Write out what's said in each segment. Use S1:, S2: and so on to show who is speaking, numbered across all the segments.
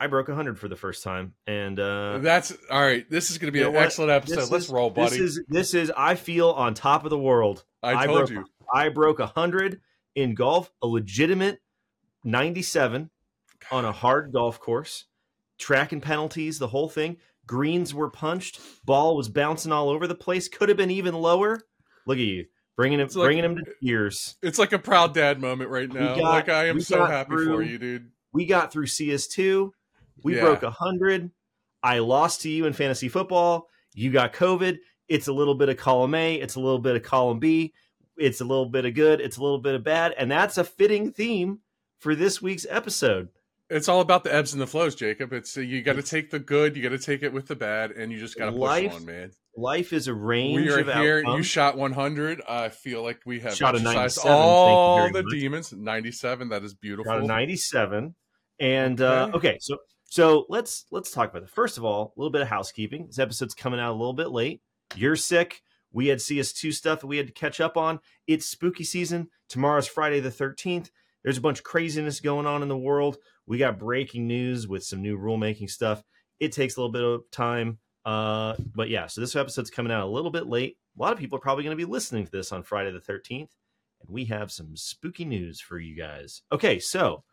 S1: I broke 100 for the first time, and uh,
S2: That's all right. This is going to be
S1: you know
S2: an
S1: what?
S2: excellent episode. Let's
S1: is-
S2: roll, buddy.
S1: This is this is I feel on top of the world.
S2: I
S1: broke,
S2: told you.
S1: I broke 100 in golf, a legitimate 97 on a hard golf course. Track and penalties, the whole thing. Greens were punched. Ball was bouncing all over the place. Could have been even lower. Look at you bringing him,
S2: like-
S1: bringing him to tears.
S2: It's like a proud dad moment right now.
S1: got-
S2: like I am so happy
S1: through-
S2: for you, dude.
S1: We got through CS2. We
S2: Yeah.
S1: broke 100. I lost to you in fantasy football. You got COVID. It's a little bit of column A. It's a little bit of column B. It's a little bit of good. It's a little bit of bad. And that's a fitting theme for this week's episode.
S2: It's all about the ebbs and the flows, Jacob. It's uh, you got to take the good, you got to take it with the bad, and you just got to push
S1: Life
S2: on, man.
S1: Life is a range
S2: We are here. You shot 100. I feel like we have
S1: Shot a
S2: exercised
S1: 97,
S2: all the
S1: much.
S2: demons. 97. That is beautiful.
S1: got a 97 and uh
S2: Okay.
S1: okay so so let's let's talk about it first of all a little bit of housekeeping. This episode's coming out a little bit late. You're sick. We had cs2 stuff that we had to catch up on. It's spooky season. Tomorrow's friday the 13th there's a bunch of craziness going on in the world. We got breaking news with some new rulemaking stuff. It takes a little bit of time uh but yeah so this episode's coming out a little bit late. A lot of people are probably going to be listening to this on friday the 13th and we have some spooky news for you guys. Okay so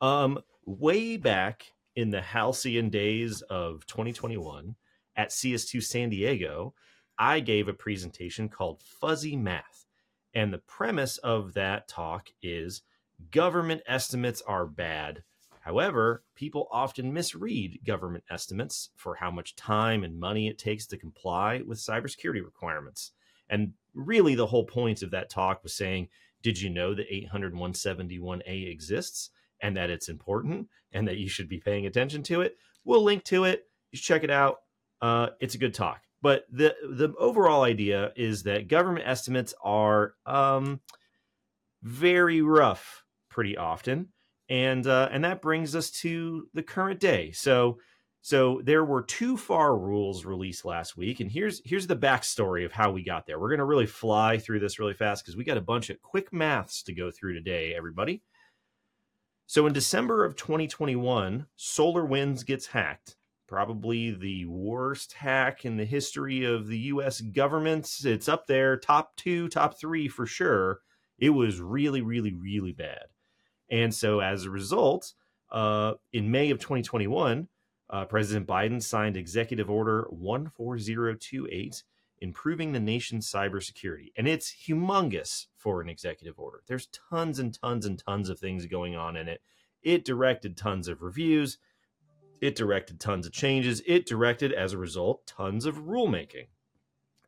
S1: um, way back in the halcyon days of 2021 at CS2 San Diego, I gave a presentation called Fuzzy Math. And the premise of that talk is government estimates are bad. However, people often misread government estimates for how much time and money it takes to comply with cybersecurity requirements. And really, the whole point of that talk was saying, did you know that 800 171A exists? And that it's important and that you should be paying attention to it. We'll link to it. You check it out. Uh, it's a good talk. But the the overall idea is that government estimates are um, very rough pretty often, and uh, and that brings us to the current day. So so there were two FAR rules released last week, and here's here's the backstory of how we got there. We're gonna really fly through this really fast because we got a bunch of quick maths to go through today, everybody. So in December of 2021, SolarWinds gets hacked. Probably the worst hack in the history of the US government. It's up there, top two, top three for sure. It was really, really, really bad. And so as a result, uh, in May of 2021, uh, President Biden signed Executive Order 14028, improving the nation's cybersecurity. And it's humongous for an executive order. There's tons and tons and tons of things going on in it. It directed tons of reviews, it directed tons of changes, it directed, as a result, tons of rulemaking.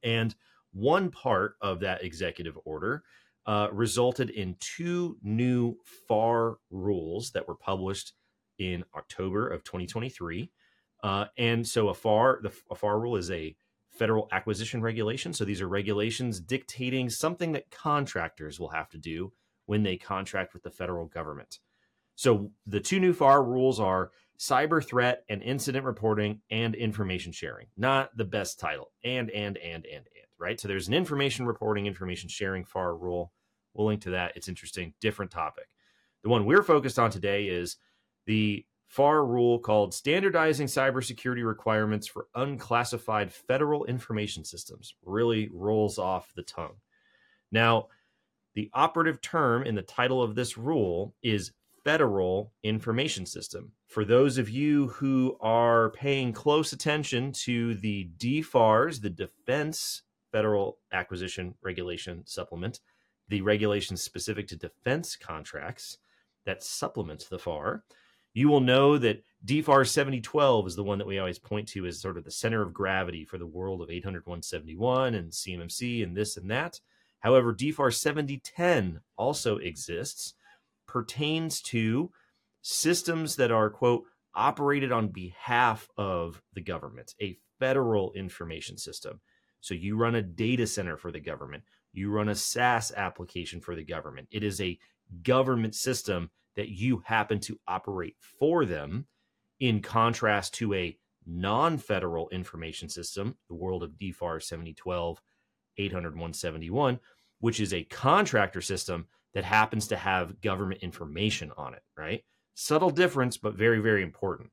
S1: And one part of that executive order uh, resulted in two new FAR rules that were published in October of 2023. Uh, and so a FAR, the a FAR rule is a federal acquisition regulation. So these are regulations dictating something that contractors will have to do when they contract with the federal government. So the two new FAR rules are cyber threat and incident reporting and information sharing. Not the best title. And and and and and, right? So there's an information reporting, information sharing FAR rule. We'll link to that. It's interesting, different topic. The one we're focused on today is the FAR rule called Standardizing Cybersecurity Requirements for Unclassified Federal Information Systems. Really rolls off the tongue. Now, the operative term in the title of this rule is Federal Information System. For those of you who are paying close attention to the DFARS, the Defense Federal Acquisition Regulation Supplement, the regulations specific to defense contracts that supplements the FAR, you will know that DFAR 7012 is the one that we always point to as sort of the center of gravity for the world of 800 171 and CMMC and this and that. However, DFAR 7010 also exists, pertains to systems that are, quote, operated on behalf of the government, a federal information system. So you run a data center for the government, you run a SaaS application for the government. It is a government system that you happen to operate for them, in contrast to a non federal information system, the world of DFAR 7012, 800 171, which is a contractor system that happens to have government information on it, right? Subtle difference, but very, very important.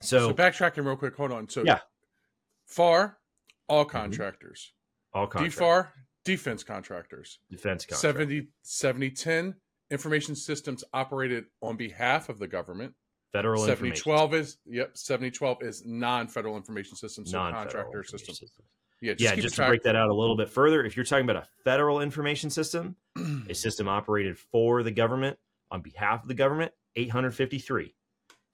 S2: So,
S1: So,
S2: backtracking real quick. Hold on. So
S1: Yeah.
S2: FAR, all mm-hmm. contractors.
S1: all contractors,
S2: DFAR, defense contractors.
S1: defense contracts.
S2: 70, 7010, information systems operated on behalf of the government.
S1: federal information
S2: 7012 is yep. 7012 is non-federal information systems, so contractor system.
S1: system.
S2: Yeah, just
S1: yeah, just to break that out a little bit further, if you're talking about a federal information system, a system operated for the government on behalf of the government, 853. If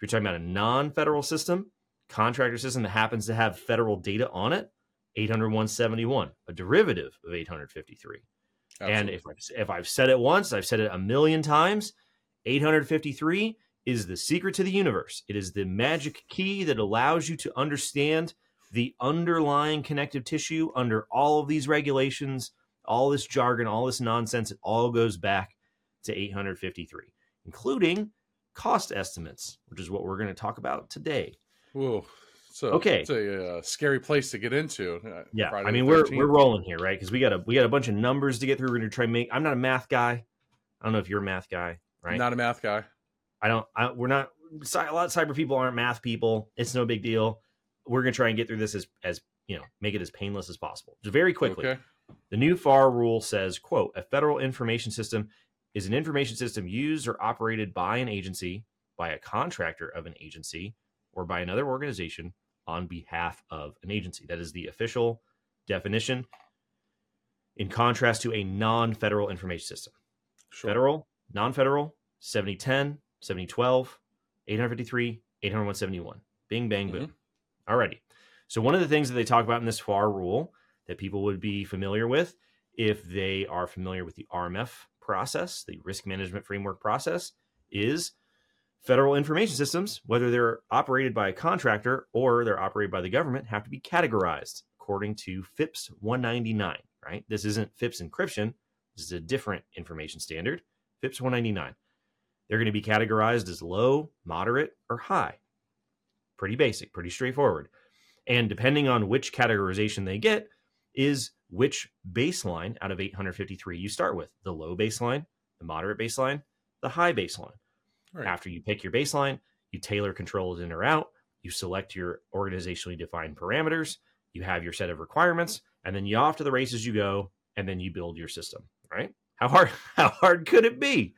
S1: you're talking about a non-federal system, contractor system that happens to have federal data on it, 80171, a derivative of 853. And if I've, if I've said it once, I've said it a million times. 853 is the secret to the universe. It is the magic key that allows you to understand the underlying connective tissue under all of these regulations, all this jargon, all this nonsense. It all goes back to 853, including cost estimates, which is what we're going to talk about today.
S2: Whoa. So
S1: Okay.
S2: it's a uh, scary place to get into. uh,
S1: Yeah,
S2: Friday
S1: I mean we're we're rolling here, right? Because we got a we got a bunch of numbers to get through. We're going to try make. I'm not a math guy. I don't know if you're a math guy, right?
S2: not a math guy.
S1: I don't. I, we're not. A lot of cyber people aren't math people. It's no big deal. We're gonna try and get through this as as you know, make it as painless as possible. Just very quickly.
S2: Okay.
S1: The new FAR rule says, "quote A federal information system is an information system used or operated by an agency, by a contractor of an agency, or by another organization on behalf of an agency." That is the official definition. In contrast to a non-federal information system.
S2: Sure.
S1: Federal, non-federal, 7010, 7012, 853, 80171. Bing, bang, mm-hmm. boom. Alrighty. So one of the things that they talk about in this FAR rule that people would be familiar with, if they are familiar with the RMF process, the risk management framework process, is federal information systems, whether they're operated by a contractor or they're operated by the government, have to be categorized according to FIPS 199, right? This isn't FIPS encryption. This is a different information standard, FIPS 199. They're going to be categorized as low, moderate, or high. Pretty basic, pretty straightforward. And depending on which categorization they get, is which baseline out of 853 you start with the low baseline, the moderate baseline, the high baseline.
S2: Right.
S1: After you pick your baseline, you tailor controls in or out, you select your organizationally defined parameters, you have your set of requirements, and then you off to the races you go, and then you build your system, right? How hard how hard could it be?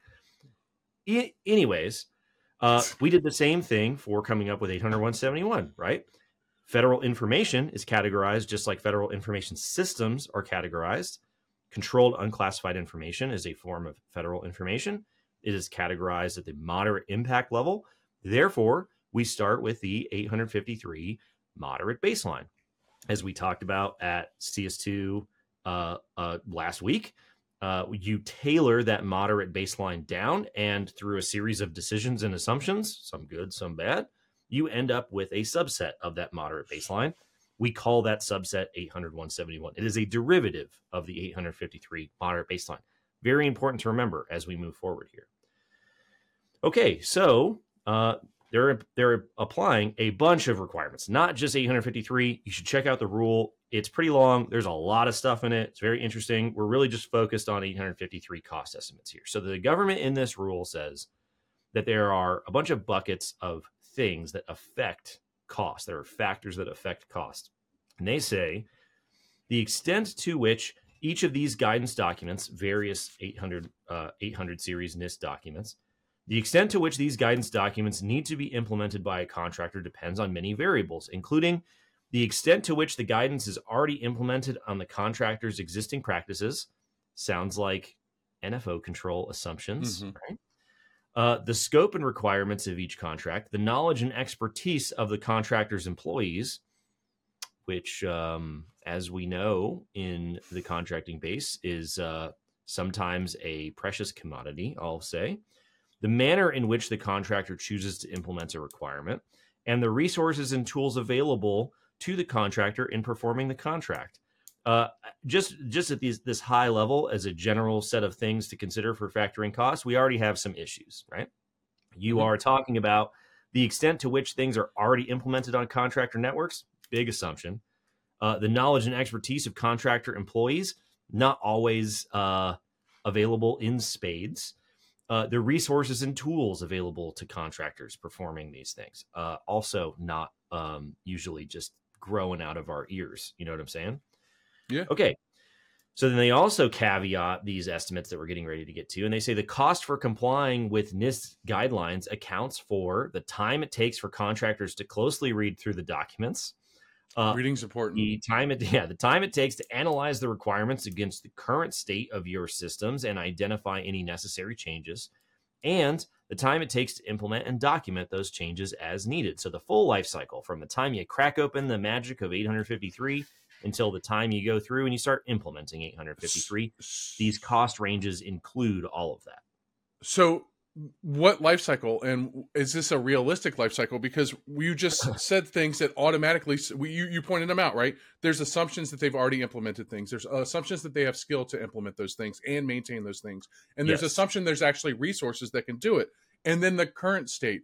S1: E- anyways, uh, we did the same thing for coming up with 80171, right? Federal information is categorized just like federal information systems are categorized. Controlled unclassified information is a form of federal information. It is categorized at the moderate impact level. Therefore, we start with the 853 moderate baseline. As we talked about at CS2 uh, uh, last week, uh, you tailor that moderate baseline down, and through a series of decisions and assumptions, some good, some bad, you end up with a subset of that moderate baseline. We call that subset 80171. It is a derivative of the 853 moderate baseline. Very important to remember as we move forward here. Okay, so uh, they're they're applying a bunch of requirements, not just 853. You should check out the rule. It's pretty long. There's a lot of stuff in it. It's very interesting. We're really just focused on 853 cost estimates here. So the government in this rule says that there are a bunch of buckets of things that affect cost. There are factors that affect cost. And they say the extent to which each of these guidance documents, various 800, uh, 800 series NIST documents, the extent to which these guidance documents need to be implemented by a contractor depends on many variables, including the extent to which the guidance is already implemented on the contractor's existing practices. Sounds like NFO control assumptions,
S2: Mhm.
S1: right? Uh, the scope and requirements of each contract, the knowledge and expertise of the contractor's employees, which, um, as we know in the contracting base, is uh, sometimes a precious commodity, I'll say. The manner in which the contractor chooses to implement a requirement, and the resources and tools available to the contractor in performing the contract. Uh, just just at these, this high level, as a general set of things to consider for factoring costs, we already have some issues, right? You
S2: Mhm.
S1: are talking about the extent to which things are already implemented on contractor networks. Big assumption. Uh, the knowledge and expertise of contractor employees not always uh, available in spades. Uh, the resources and tools available to contractors performing these things. Uh, also, not um, usually just growing out of our ears. You know what I'm saying?
S2: Yeah.
S1: Okay. So then they also caveat these estimates that we're getting ready to get to, and they say the cost for complying with NIST guidelines accounts for the time it takes for contractors to closely read through the documents.
S2: Uh, Reading's important.
S1: The time it yeah the time it takes to analyze the requirements against the current state of your systems and identify any necessary changes, and the time it takes to implement and document those changes as needed. So the full life cycle from the time you crack open the magic of 853 until the time you go through and you start implementing 853. These cost ranges include all of that.
S2: So, what life cycle and is this a realistic life cycle? Because you just said things that automatically you, you pointed them out right? There's assumptions that they've already implemented things. There's assumptions that they have skill to implement those things and maintain those things. And there's yes. assumption there's actually resources that can do it. And then the current state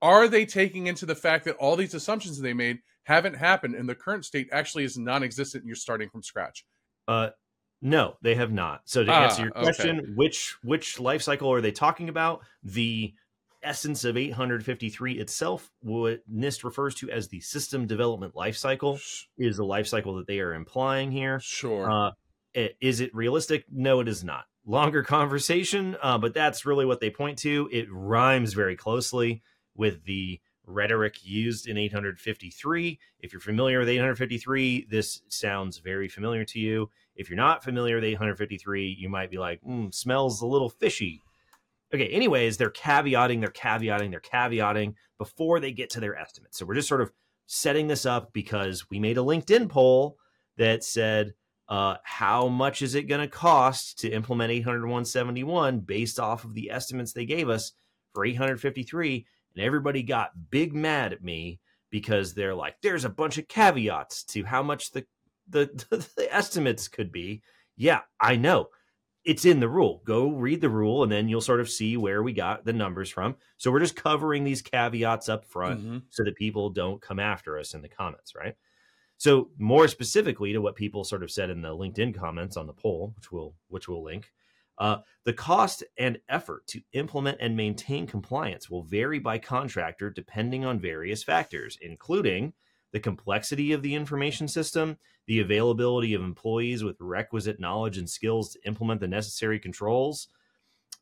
S2: are they taking into the fact that all these assumptions they made haven't happened and the current state actually is non-existent and you're starting from scratch?
S1: Uh no they have not. So to ah, answer your question okay. which which life cycle are they talking about? The essence of 853 itself what nist refers to as the system development life cycle is the life cycle that they are implying here.
S2: Sure.
S1: Uh, is it realistic? No it is not. Longer conversation uh, but that's really what they point to. It rhymes very closely with the rhetoric used in 853. If you're familiar with 853, this sounds very familiar to you. If you're not familiar with 853, you might be like, mm, smells a little fishy. Okay, anyways, they're caveating, they're caveating, they're caveating before they get to their estimates. So we're just sort of setting this up because we made a LinkedIn poll that said, uh, how much is it going to cost to implement 80171 based off of the estimates they gave us for 853? And everybody got big mad at me because they're like, there's a bunch of caveats to how much the the, the estimates could be. Yeah, I know. It's in the rule. Go read the rule and then you'll sort of see where we got the numbers from. So we're just covering these caveats up front mm-hmm. so that people don't come after us in the comments, right? So more specifically to what people sort of said in the LinkedIn comments on the poll, which we'll which we'll link, uh, the cost and effort to implement and maintain compliance will vary by contractor depending on various factors, including the complexity of the information system, the availability of employees with requisite knowledge and skills to implement the necessary controls,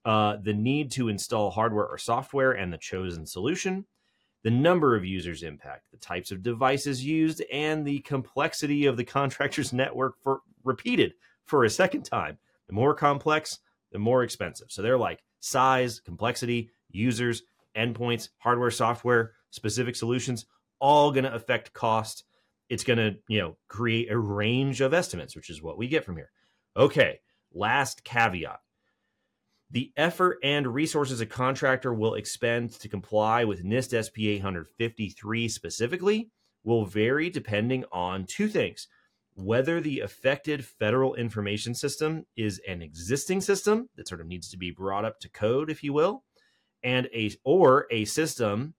S1: uh, the need to install hardware or software and the chosen solution, the number of users impact, the types of devices used, and the complexity of the contractor's network for repeated for a second time. The more complex, the more expensive. So they're like size, complexity, users, endpoints, hardware, software, specific solutions, all going to affect cost. It's going to, you know, create a range of estimates, which is what we get from here. Okay, last caveat. The effort and resources a contractor will expend to comply with NIST SP 853 specifically will vary depending on two things whether the affected federal information system is an existing system that sort of needs to be brought up to code, if you will, and a or a system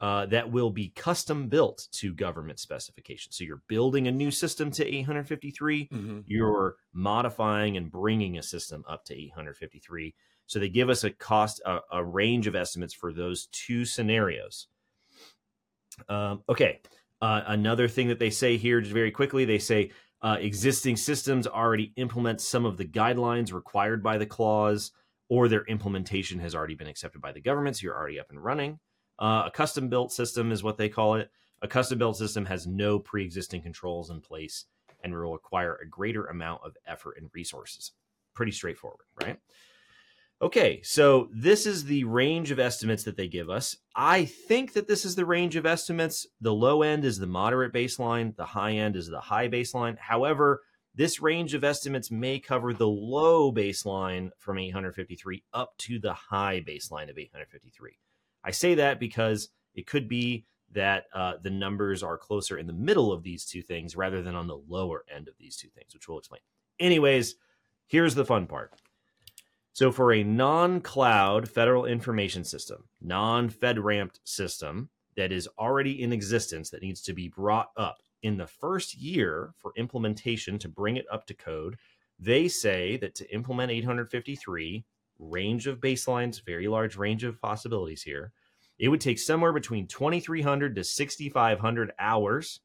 S1: uh, that will be custom built to government specifications. So you're building a new system to 853, mm-hmm. you're modifying and bringing a system up to 853. So they give us a cost, a, a range of estimates for those two scenarios. Um, okay, uh, another thing that they say here, just very quickly, they say uh, existing systems already implement some of the guidelines required by the clause, or their implementation has already been accepted by the government, so you're already up and running. Uh, a custom built system is what they call it. A custom built system has no pre existing controls in place and will require a greater amount of effort and resources. Pretty straightforward, right? Okay, so this is the range of estimates that they give us. I think that this is the range of estimates. The low end is the moderate baseline, the high end is the high baseline. However, this range of estimates may cover the low baseline from 853 up to the high baseline of 853. I say that because it could be that uh, the numbers are closer in the middle of these two things rather than on the lower end of these two things, which we'll explain. Anyways, here's the fun part so, for a non cloud federal information system, non FedRAMP system that is already in existence that needs to be brought up in the first year for implementation to bring it up to code, they say that to implement 853, range of baselines, very large range of possibilities here. It would take somewhere between 2,300 to 6,500 hours,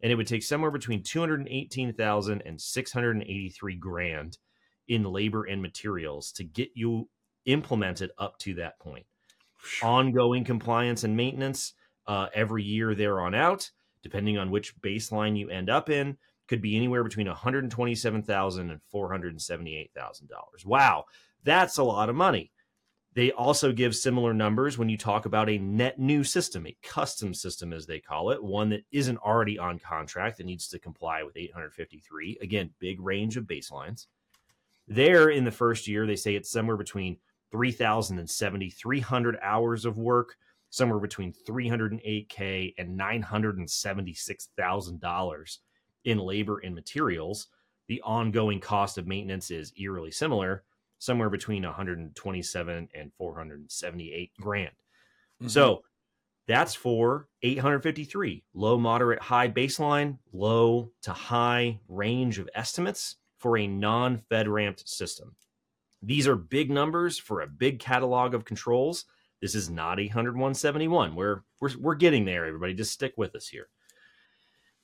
S1: and it would take somewhere between 218,000 and 683 grand in labor and materials to get you implemented up to that point. Ongoing compliance and maintenance uh, every year there on out, depending on which baseline you end up in, could be anywhere between $127,000 and $478,000. Wow, that's a lot of money. They also give similar numbers when you talk about a net new system, a custom system, as they call it, one that isn't already on contract that needs to comply with 853. Again, big range of baselines. There in the first year, they say it's somewhere between 3,000 and 7,300 hours of work, somewhere between 308K and $976,000 in labor and materials. The ongoing cost of maintenance is eerily similar somewhere between 127 and 478 grand. Mm-hmm. So that's for 853 low, moderate, high baseline, low to high range of estimates for a non FedRAMP system. These are big numbers for a big catalog of controls. This is not 171. We're, we're, we're getting there, everybody. Just stick with us here.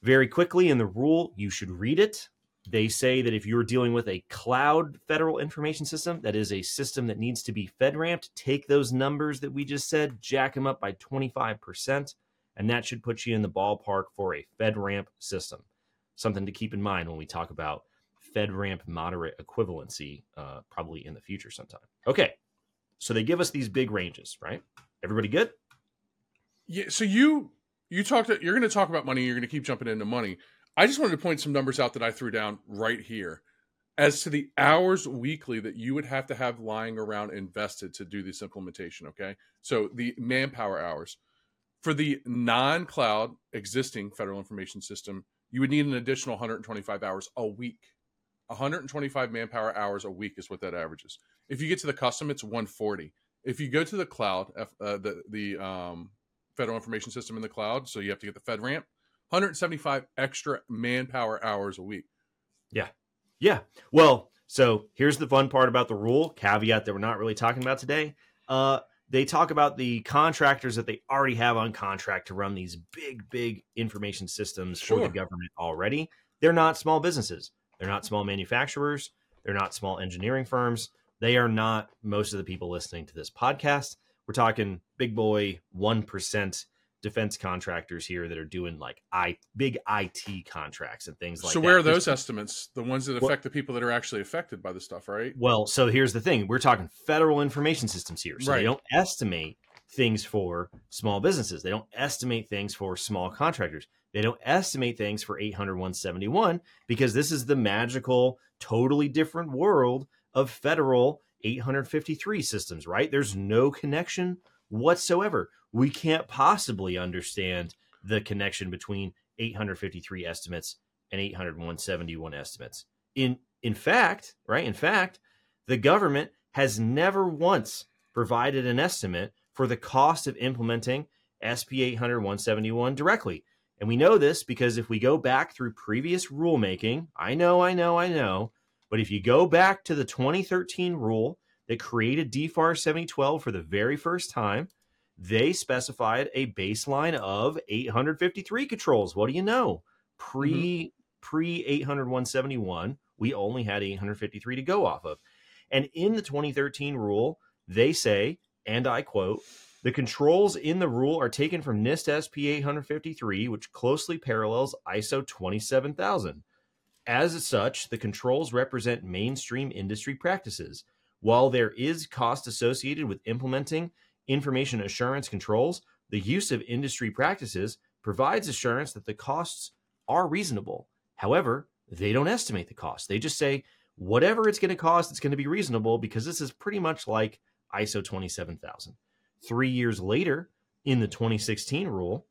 S1: Very quickly in the rule, you should read it. They say that if you're dealing with a cloud federal information system, that is a system that needs to be FedRAMPed, take those numbers that we just said, jack them up by 25%, and that should put you in the ballpark for a FedRAMP system. Something to keep in mind when we talk about FedRAMP moderate equivalency, uh, probably in the future sometime. Okay, so they give us these big ranges, right? Everybody good?
S2: Yeah. So you you talked. You're going to talk about money. You're going to keep jumping into money. I just wanted to point some numbers out that I threw down right here. As to the hours weekly that you would have to have lying around invested to do this implementation, okay? So the manpower hours. For the non cloud existing federal information system, you would need an additional 125 hours a week. 125 manpower hours a week is what that averages. If you get to the custom, it's 140. If you go to the cloud, uh, the the um, federal information system in the cloud, so you have to get the FedRAMP, 175 extra manpower hours a week.
S1: Yeah. Yeah. Well, so here's the fun part about the rule caveat that we're not really talking about today. Uh, they talk about the contractors that they already have on contract to run these big, big information systems sure. for the government already. They're not small businesses. They're not small manufacturers. They're not small engineering firms. They are not most of the people listening to this podcast. We're talking big boy, 1% defense contractors here that are doing like I big IT contracts and things like
S2: so
S1: that.
S2: So where are those estimates? The ones that affect well, the people that are actually affected by the stuff, right?
S1: Well, so here's the thing. We're talking federal information systems here. So right. they don't estimate things for small businesses. They don't estimate things for small contractors. They don't estimate things for 800 171 because this is the magical, totally different world of federal 853 systems, right? There's no connection whatsoever we can't possibly understand the connection between 853 estimates and 871 estimates. In in fact, right? In fact, the government has never once provided an estimate for the cost of implementing SP 800 171 directly. And we know this because if we go back through previous rulemaking, I know, I know, I know, but if you go back to the 2013 rule that created DFAR 7012 for the very first time, they specified a baseline of 853 controls. What do you know? Pre mm-hmm. pre 800 171, we only had 853 to go off of. And in the 2013 rule, they say, and I quote, the controls in the rule are taken from NIST SP 853, which closely parallels ISO 27000. As such, the controls represent mainstream industry practices. While there is cost associated with implementing information assurance controls, the use of industry practices provides assurance that the costs are reasonable. However, they don't estimate the cost. They just say, whatever it's going to cost, it's going to be reasonable because this is pretty much like ISO 27000. Three years later, in the 2016 rule,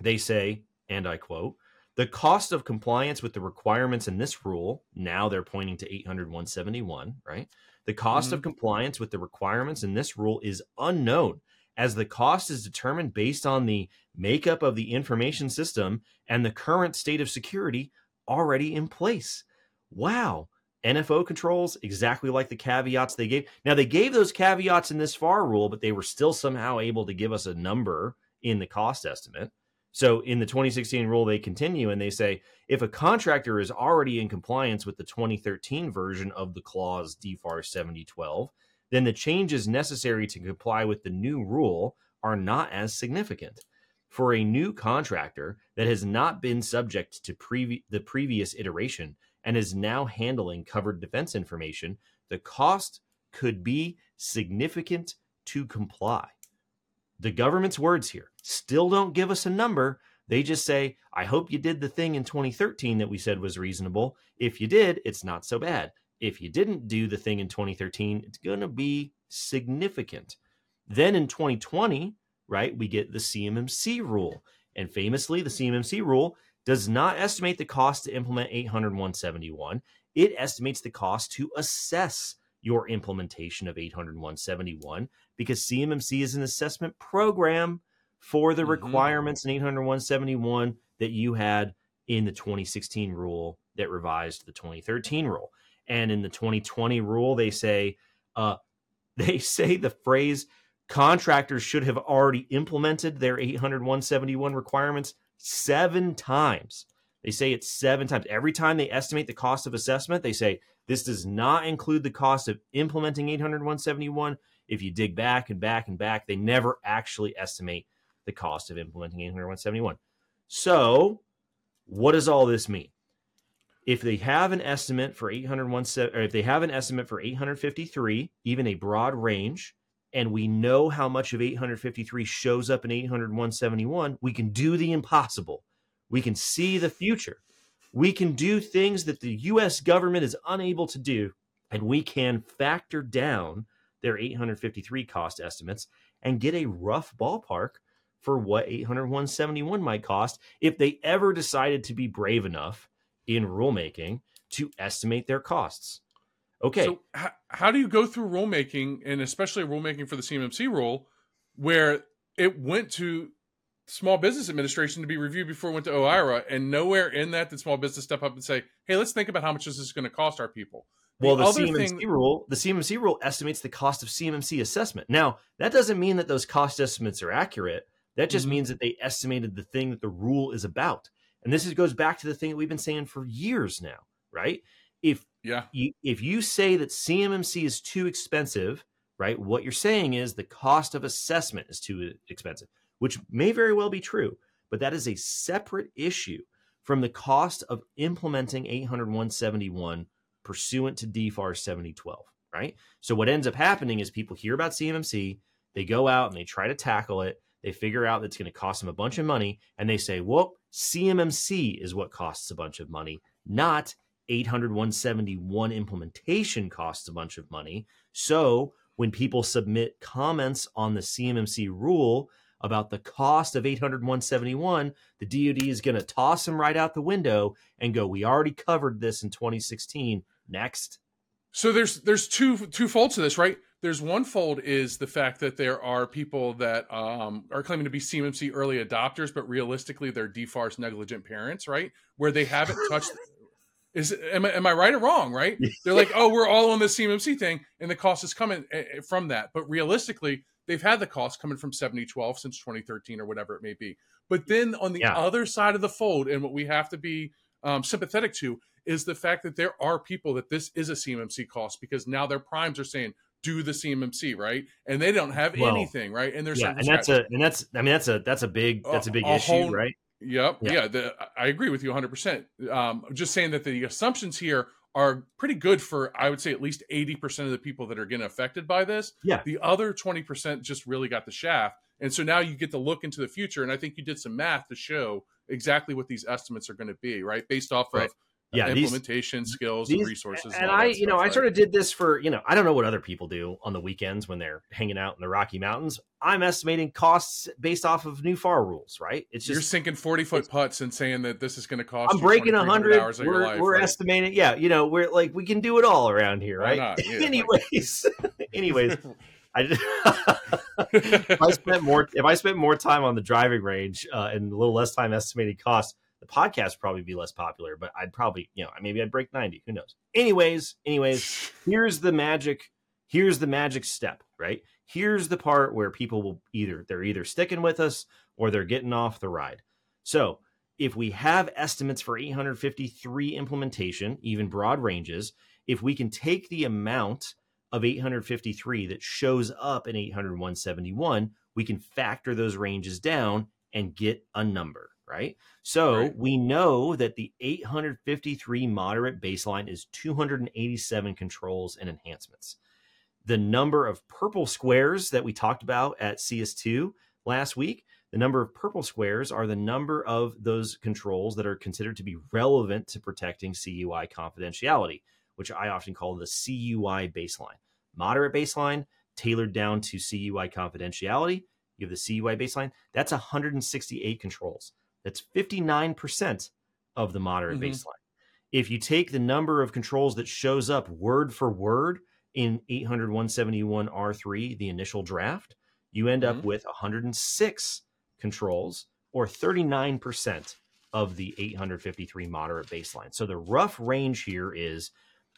S1: they say, and I quote, the cost of compliance with the requirements in this rule, now they're pointing to 800 171, right? The cost mm-hmm. of compliance with the requirements in this rule is unknown, as the cost is determined based on the makeup of the information system and the current state of security already in place. Wow, NFO controls exactly like the caveats they gave. Now they gave those caveats in this FAR rule, but they were still somehow able to give us a number in the cost estimate. So in the 2016 rule, they continue and they say if a contractor is already in compliance with the 2013 version of the clause DFAR 7012, then the changes necessary to comply with the new rule are not as significant. For a new contractor that has not been subject to the previous iteration and is now handling covered defense information, the cost could be significant to comply. The government's words here still don't give us a number. They just say, I hope you did the thing in 2013 that we said was reasonable. If you did, it's not so bad. If you didn't do the thing in 2013, it's going to be significant. Then in 2020, right, we get the CMMC rule. And famously, the CMMC rule does not estimate the cost to implement 800 171. It estimates the cost to assess your implementation of 800 171 because CMMC is an assessment program for the mm-hmm. requirements in 800 171 that you had in the 2016 rule that revised the 2013 rule. And in the 2020 rule, they say, uh, they say the phrase contractors should have already implemented their 800 171 requirements seven times. They say it seven times. Every time they estimate the cost of assessment, they say this does not include the cost of implementing 800 171. If you dig back and back and back, they never actually estimate the cost of implementing 800 171. So, what does all this mean? If they have an estimate for 801 or if they have an estimate for 853, even a broad range, and we know how much of 853 shows up in 800 171, we can do the impossible. We can see the future. We can do things that the US government is unable to do, and we can factor down their 853 cost estimates and get a rough ballpark for what 800 171 might cost if they ever decided to be brave enough in rulemaking to estimate their costs. Okay. So,
S2: h- how do you go through rulemaking, and especially rulemaking for the CMMC rule, where it went to Small Business Administration to be reviewed before it went to OIRA, and nowhere in that did Small Business step up and say, "Hey, let's think about how much this is going to cost our people."
S1: The well, the CMMC thing... rule, the CMMC rule estimates the cost of CMMC assessment. Now, that doesn't mean that those cost estimates are accurate. That just mm-hmm. means that they estimated the thing that the rule is about. And this is, goes back to the thing that we've been saying for years now, right? If
S2: yeah,
S1: you, if you say that CMMC is too expensive, right? What you're saying is the cost of assessment is too expensive, which may very well be true, but that is a separate issue from the cost of implementing 800 171 pursuant to DFAR 7012, right? So what ends up happening is people hear about CMMC, they go out and they try to tackle it, they figure out that it's going to cost them a bunch of money, and they say, well, CMMC is what costs a bunch of money, not 800 171 implementation costs a bunch of money. So when people submit comments on the CMMC rule about the cost of 800 171, the DoD is going to toss them right out the window and go, "We already covered this in 2016. Next."
S2: So there's there's two two folds to this, right? There's one fold is the fact that there are people that um, are claiming to be CMMC early adopters, but realistically they're DFARS negligent parents, right? Where they haven't touched is am I, am I right or wrong? Right? They're like, oh, we're all on the CMMC thing, and the cost is coming eh, eh, from that. But realistically, they've had the cost coming from 7012 since 2013 or whatever it may be. But then on the yeah. other side of the fold, and what we have to be um, sympathetic to is the fact that there are people that this is a CMMC cost because now their primes are saying do the CMMC right, and they don't have well, anything right, and there's
S1: yeah, and that's a and that's I mean that's a that's a big that's a big a issue whole, right
S2: Yep. Yeah. yeah the, I agree with you 100%. Um, just saying that the assumptions here are pretty good for, I would say, at least 80% of the people that are getting affected by this.
S1: Yeah.
S2: The other 20% just really got the shaft. And so now you get to look into the future. And I think you did some math to show exactly what these estimates are going to be, right? Based off right. of yeah, implementation these, skills these, and resources.
S1: And, and I, you know, I sort of did this for, you know, I don't know what other people do on the weekends when they're hanging out in the Rocky Mountains. I'm estimating costs based off of new FAR rules, right?
S2: It's just you're sinking 40 foot putts and saying that this is going to cost.
S1: I'm breaking 100 hours we're, life, we're right? estimating, yeah, you know, we're like we can do it all around here, right? Yeah, anyways, anyways. I just, if I spent more if I spent more time on the driving range uh, and a little less time estimating costs, the podcast would probably be less popular, but I'd probably, you know, maybe I'd break 90. Who knows? Anyways, anyways, here's the magic. Here's the magic step, right? Here's the part where people will either they're either sticking with us or they're getting off the ride. So if we have estimates for 853 implementation, even broad ranges, if we can take the amount of 853 that shows up in 80171, we can factor those ranges down and get a number, right? So right. we know that the 853 moderate baseline is 287 controls and enhancements. The number of purple squares that we talked about at CS2 last week, the number of purple squares are the number of those controls that are considered to be relevant to protecting CUI confidentiality, which I often call the CUI baseline. Moderate baseline, tailored down to CUI confidentiality. You have the CUI baseline. That's 168 controls. That's 59% of the moderate mm-hmm. baseline. If you take the number of controls that shows up word for word in 800 R3, the initial draft, you end mm-hmm. up with 106 controls or 39% of the 853 moderate baseline. So the rough range here is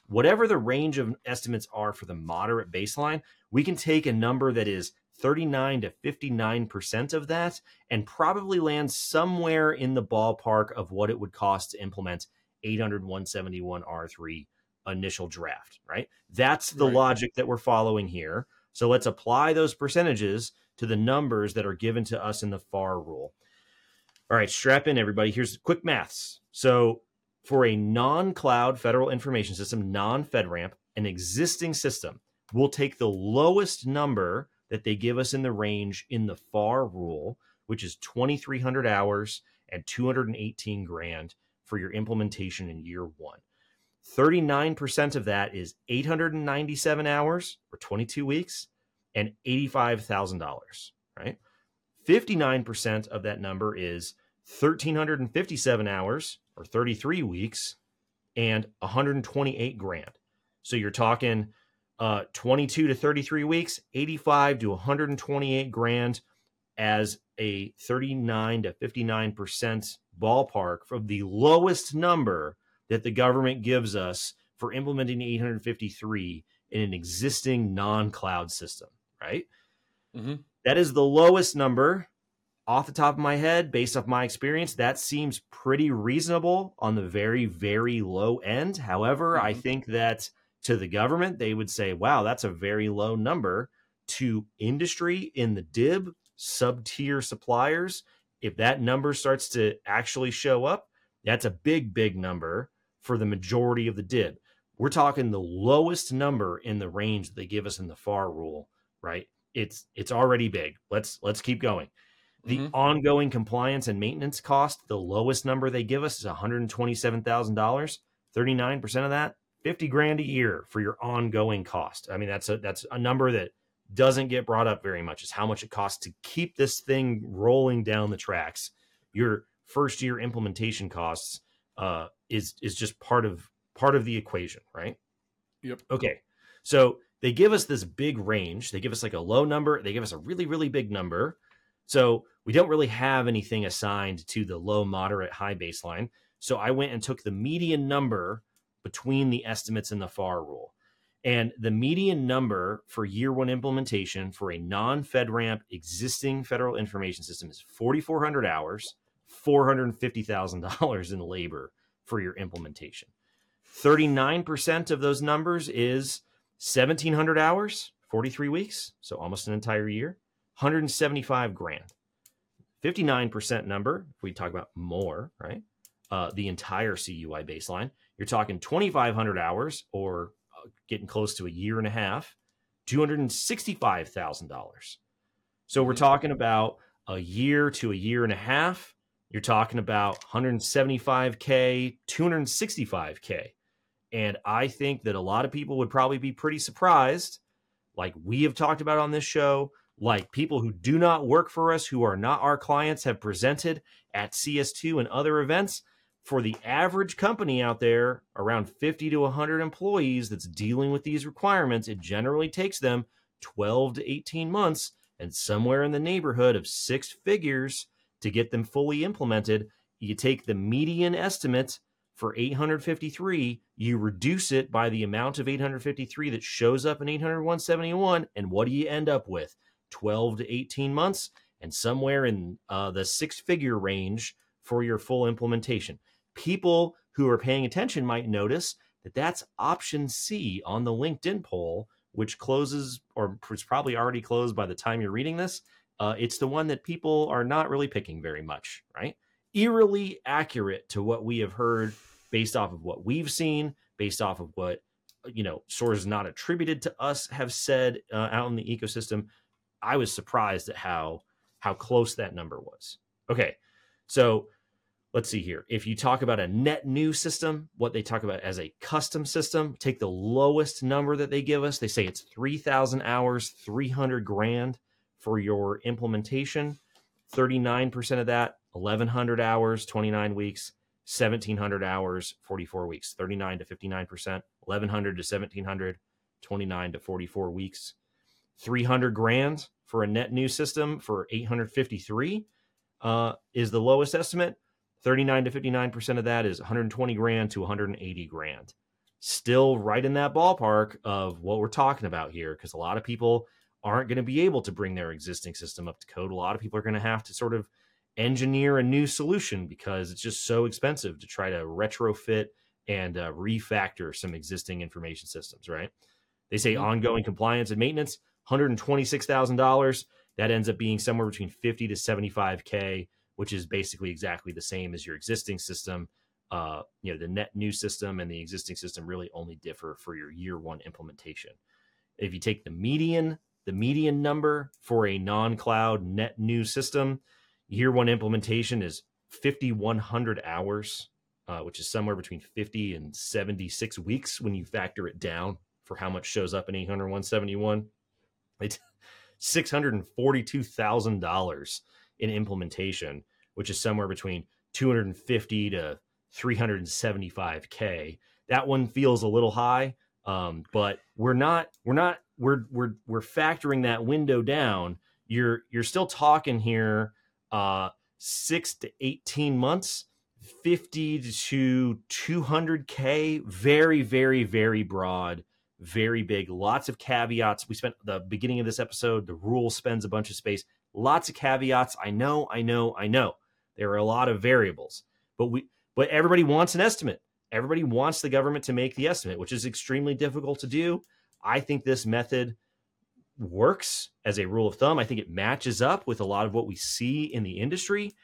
S1: whatever the range of estimates are for the moderate baseline, we can take a number that is 39 to 59% of that and probably land somewhere in the ballpark of what it would cost to implement 800 171 R3 initial draft, right? That's the right. logic that we're following here. So let's apply those percentages to the numbers that are given to us in the FAR rule. All right, strap in, everybody. Here's quick maths. So for a non-cloud federal information system, non-FedRAMP, an existing system, we'll take the lowest number that they give us in the range in the FAR rule, which is 2,300 hours and 218 grand for your implementation in year one. 39% of that is 897 hours or 22 weeks and $85,000, right? 59% of that number is 1,357 hours or 33 weeks and 128 grand. So you're talking uh, 22 to 33 weeks, 85 to 128 grand as a 39 to 59% ballpark from the lowest number that the government gives us for implementing 853 in an existing non cloud system, right? Mm-hmm. That is the lowest number off the top of my head, based off my experience, that seems pretty reasonable on the very, very low end. However, mm-hmm. I think that to the government, they would say, wow, that's a very low number. To industry in the DIB, sub tier suppliers, if that number starts to actually show up, that's a big, big number for the majority of the DIB. We're talking the lowest number in the range that they give us in the FAR rule, right? It's it's already big. Let's let's keep going. The mm-hmm. ongoing compliance and maintenance cost, the lowest number they give us is $127,000. 39% of that, 50 grand a year for your ongoing cost. I mean, that's a that's a number that doesn't get brought up very much is how much it costs to keep this thing rolling down the tracks. Your first year implementation costs uh, is is just part of part of the equation, right?
S2: Yep.
S1: Okay. So they give us this big range. They give us like a low number. They give us a really really big number. So we don't really have anything assigned to the low, moderate, high baseline. So I went and took the median number between the estimates and the FAR rule. And the median number for year one implementation for a non FedRAMP existing federal information system is 4,400 hours, $450,000 in labor for your implementation. 39% of those numbers is 1,700 hours, 43 weeks, so almost an entire year, 175 grand. 59% number, if we talk about more, right? Uh, the entire CUI baseline, you're talking 2,500 hours or uh, getting close to a year and a half, $265,000. So we're mm-hmm. talking about a year to a year and a half. You're talking about 175K, 265K. And I think that a lot of people would probably be pretty surprised, like we have talked about on this show, like people who do not work for us, who are not our clients, have presented at CS2 and other events. For the average company out there, around 50 to 100 employees that's dealing with these requirements, it generally takes them 12 to 18 months and somewhere in the neighborhood of six figures to get them fully implemented you take the median estimate for 853, you reduce it by the amount of 853 that shows up in 80171, and what do you end up with? 12 to 18 months, and somewhere in uh, the six figure range for your full implementation. People who are paying attention might notice that that's option C on the LinkedIn poll, which closes or is probably already closed by the time you're reading this. Uh, it's the one that people are not really picking very much, right? Eerily accurate to what we have heard based off of what we've seen, based off of what you know sources not attributed to us have said uh, out in the ecosystem. I was surprised at how how close that number was. Okay, so let's see here. If you talk about a net new system, what they talk about as a custom system, take the lowest number that they give us. They say it's 3,000 hours, 300 grand for your implementation. 39% of that, 1,100 hours, 29 weeks. 1700 hours 44 weeks 39 to 59% 1100 to 1700 29 to 44 weeks 300 grand for a net new system for 853 uh, is the lowest estimate 39 to 59% of that is 120 grand to 180 grand still right in that ballpark of what we're talking about here because a lot of people aren't going to be able to bring their existing system up to code a lot of people are going to have to sort of engineer a new solution because it's just so expensive to try to retrofit and uh, refactor some existing information systems, right? They say mm-hmm. ongoing compliance and maintenance, $126,000. That ends up being somewhere between 50 to 75K, which is basically exactly the same as your existing system. Uh, you know, the net new system and the existing system really only differ for your year one implementation. If you take the median, the median number for a non-cloud net new system, year one implementation is 5100 hours uh, which is somewhere between 50 and 76 weeks when you factor it down for how much shows up in 800 171 it's $642000 in implementation which is somewhere between 250 to 375k that one feels a little high um, but we're not we're not we're we're we're factoring that window down you're you're still talking here uh, six to 18 months, 50 to 200K. Very, very, very broad, very big. Lots of caveats. We spent the beginning of this episode, the rule spends a bunch of space. Lots of caveats. I know, I know, I know. There are a lot of variables, but we, but everybody wants an estimate. Everybody wants the government to make the estimate, which is extremely difficult to do. I think this method works as a rule of thumb. I think it matches up with a lot of what we see in the industry.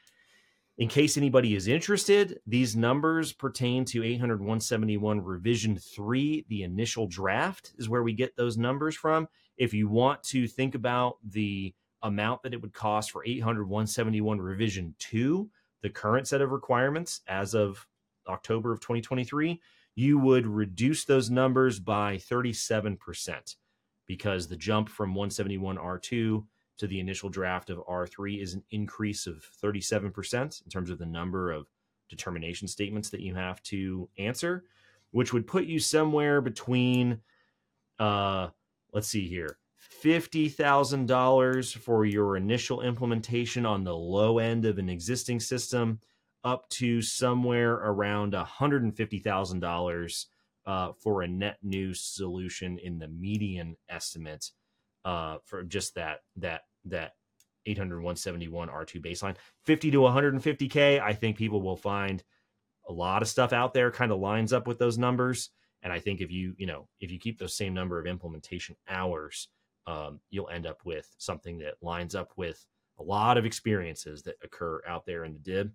S1: In case anybody is interested, these numbers pertain to 800 171 revision 3. The initial draft is where we get those numbers from. If you want to think about the amount that it would cost for 800 171 revision 2, the current set of requirements as of October of 2023, you would reduce those numbers by 37% because the jump from 171 R2 to the initial draft of R3 is an increase of 37% in terms of the number of determination statements that you have to answer, which would put you somewhere between, uh, let's see here, $50,000 for your initial implementation on the low end of an existing system, up to somewhere around $150,000 uh, for a net new solution in the median estimate uh, for just that that that 800 171 R2 baseline. 50 to 150k, I think people will find a lot of stuff out there kind of lines up with those numbers. And I think if you you know if you keep those same number of implementation hours, um, you'll end up with something that lines up with a lot of experiences that occur out there in the DIB.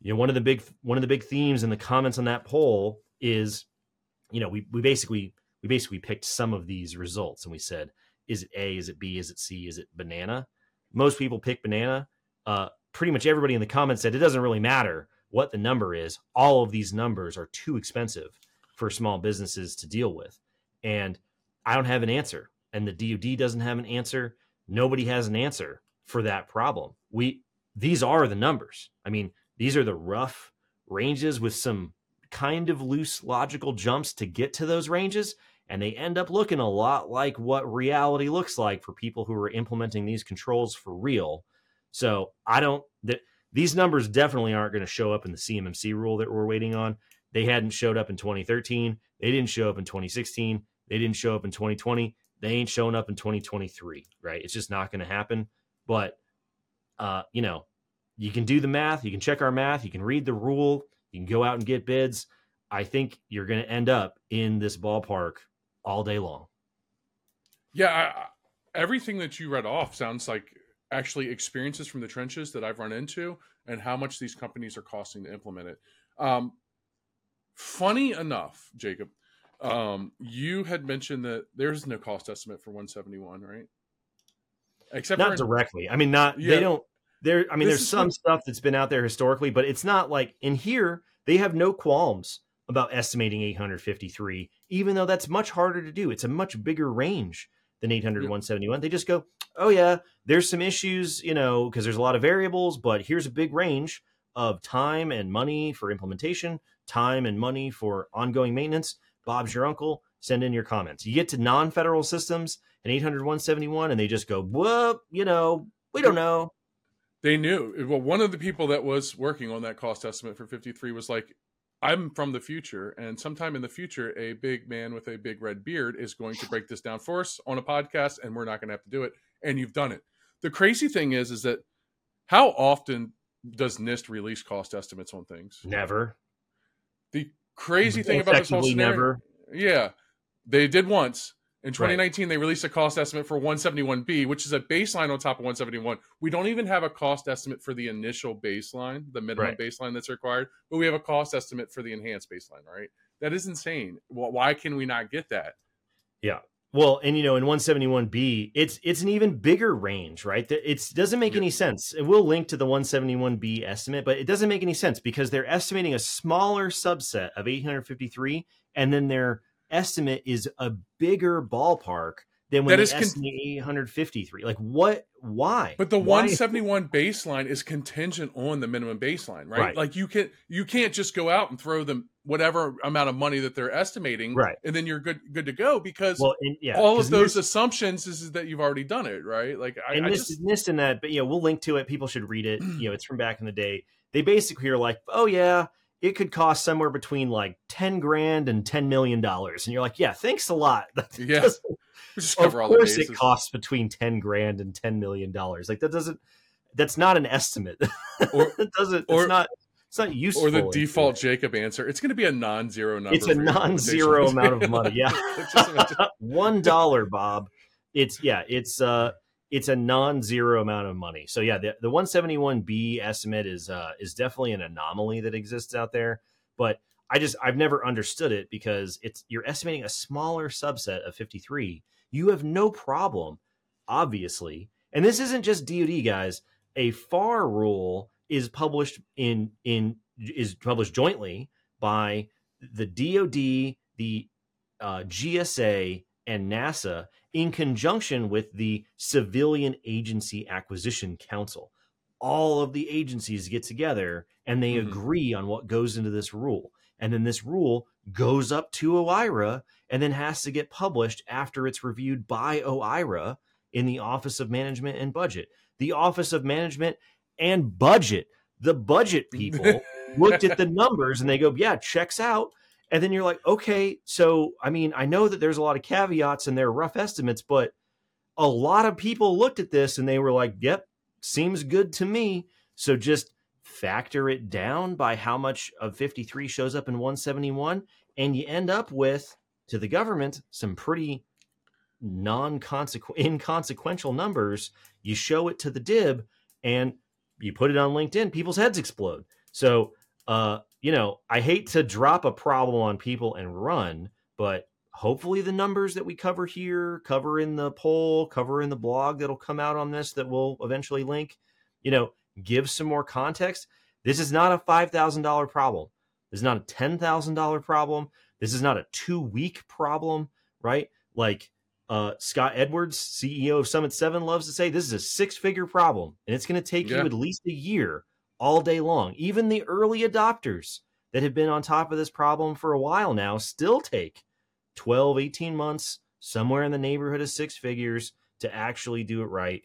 S1: You know, one of the big one of the big themes in the comments on that poll is you know, we, we basically we basically picked some of these results and we said, is it A, is it B, is it C, is it banana? Most people pick banana. Uh, pretty much everybody in the comments said it doesn't really matter what the number is. All of these numbers are too expensive for small businesses to deal with. And I don't have an answer. And the DoD doesn't have an answer. Nobody has an answer for that problem. We these are the numbers. I mean, these are the rough ranges with some kind of loose logical jumps to get to those ranges and they end up looking a lot like what reality looks like for people who are implementing these controls for real so i don't the, these numbers definitely aren't going to show up in the CMMC rule that we're waiting on. They hadn't showed up in 2013. They didn't show up in 2016. They didn't show up in 2020. They ain't showing up in 2023, right? It's just not going to happen. But, uh, you know, you can do the math. You can check our math. You can read the rule. You can go out and get bids. I think you're going to end up in this ballpark all day long.
S2: Yeah, I, everything that you read off sounds like actually experiences from the trenches that I've run into and how much these companies are costing to implement it. Um, funny enough, Jacob, um, you had mentioned that there's no cost estimate for 171, right?
S1: Except not for directly. I mean, not yeah. they don't. There, I mean, this there's some what, stuff that's been out there historically, but it's not like in here they have no qualms about estimating 853, even though that's much harder to do. It's a much bigger range than 800 yeah. 171. They just go, oh yeah, there's some issues, you know, because there's a lot of variables, but here's a big range of time and money for implementation, time and money for ongoing maintenance. Bob's your uncle. Send in your comments. You get to non-federal systems and 800 171, and they just go, whoop, you know, we don't know.
S2: They knew. Well, one of the people that was working on that cost estimate for 53 was like, I'm from the future, and sometime in the future, a big man with a big red beard is going to break this down for us on a podcast, and we're not going to have to do it. And you've done it. The crazy thing is, is that how often does NIST release cost estimates on things?
S1: Never.
S2: The crazy thing about this whole scenario, never. yeah, they did once, in 2019, right. they released a cost estimate for 171B, which is a baseline on top of 171. We don't even have a cost estimate for the initial baseline, the minimum right. baseline that's required, but we have a cost estimate for the enhanced baseline, right? That is insane. Why can we not get that?
S1: Yeah. Well, and you know, in 171B, it's it's an even bigger range, right? It doesn't make yeah. any sense. And we'll link to the 171B estimate, but it doesn't make any sense because they're estimating a smaller subset of 853, and then they're estimate is a bigger ballpark than when that is con- 853. Like what? Why?
S2: But the why? 171 baseline is contingent on the minimum baseline, right? right? Like you can you can't just go out and throw them whatever amount of money that they're estimating,
S1: right?
S2: And then you're good good to go because well, and, yeah, all of those assumptions is, is, that you've already done it, right? Like I,
S1: and
S2: I
S1: just missed in that, but yeah, we'll link to it. People should read it. you know, it's from back in the day. They basically are like, oh yeah, it could cost somewhere between like 10 grand and 10 million dollars and you're like yeah thanks a lot
S2: yeah
S1: of course it costs between 10 grand and 10 million dollars like that doesn't that's not an estimate or it doesn't or, it's not it's not useful
S2: or the default jacob answer it's going to be a non-zero number
S1: it's a non-zero amount of money yeah one dollar bob it's yeah it's uh it's a non-zero amount of money. So yeah, the, the 171B estimate is uh, is definitely an anomaly that exists out there. But I just I've never understood it because it's you're estimating a smaller subset of 53. You have no problem, obviously. And this isn't just DoD guys. A FAR rule is published in in is published jointly by the DoD, the uh, GSA, and NASA in conjunction with the Civilian Agency Acquisition Council. All of the agencies get together and they mm-hmm. agree on what goes into this rule. And then this rule goes up to OIRA and then has to get published after it's reviewed by OIRA in the Office of Management and Budget. The Office of Management and Budget, the budget people looked at the numbers and they go, yeah, checks out. And then you're like, okay, so I mean, I know that there's a lot of caveats and they're rough estimates, but a lot of people looked at this and they were like, yep, seems good to me. So just factor it down by how much of 53 shows up in 171, and you end up with, to the government, some pretty non-consequential inconsequential numbers. You show it to the DIB and you put it on LinkedIn, people's heads explode. So uh, you know, I hate to drop a problem on people and run, but hopefully the numbers that we cover here, cover in the poll, cover in the blog that'll come out on this that we'll eventually link, you know, give some more context. This is not a $5,000 problem. This is not a $10,000 problem. This is not a two week problem, right? Like uh, Scott Edwards, CEO of Summit 7, loves to say this is a six figure problem and it's going to take yeah. you at least a year all day long. Even the early adopters that have been on top of this problem for a while now still take 12, 18 months, somewhere in the neighborhood of six figures to actually do it right.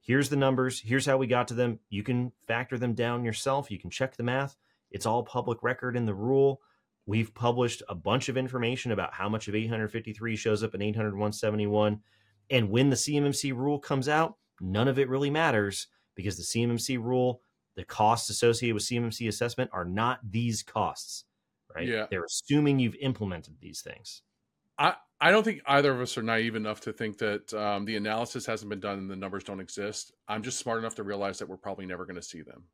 S1: here's the numbers, here's how we got to them. You can factor them down yourself, you can check the math. It's all public record in the rule. We've published a bunch of information about how much of 853 shows up in 800 171. And when the CMMC rule comes out, none of it really matters because the CMMC rule, the costs associated with CMMC assessment are not these costs, right?
S2: Yeah.
S1: They're assuming you've implemented these things.
S2: I, I don't think either of us are naive enough to think that um, the analysis hasn't been done and the numbers don't exist. I'm just smart enough to realize that we're probably never going to see them.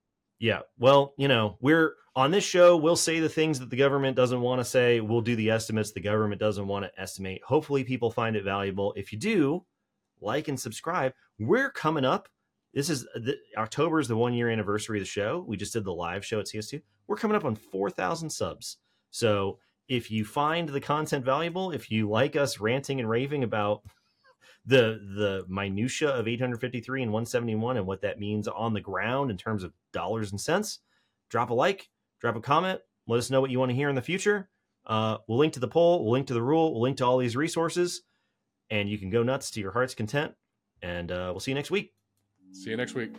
S1: Yeah. Well, you know, we're on this show, we'll say the things that the government doesn't want to say. We'll do the estimates the government doesn't want to estimate. Hopefully, people find it valuable. If you do, like and subscribe. We're coming up. This is uh, the, October is the one year anniversary of the show. We just did the live show at CS2. We're coming up on 4,000 subs. So if you find the content valuable, if you like us ranting and raving about the the minutia of 853 and 171 and what that means on the ground in terms of dollars and cents, drop a like, drop a comment, let us know what you want to hear in the future. Uh, we'll link to the poll, we'll link to the rule, we'll link to all these resources, and you can go nuts to your heart's content. And uh, we'll see you next week.
S2: See you next week.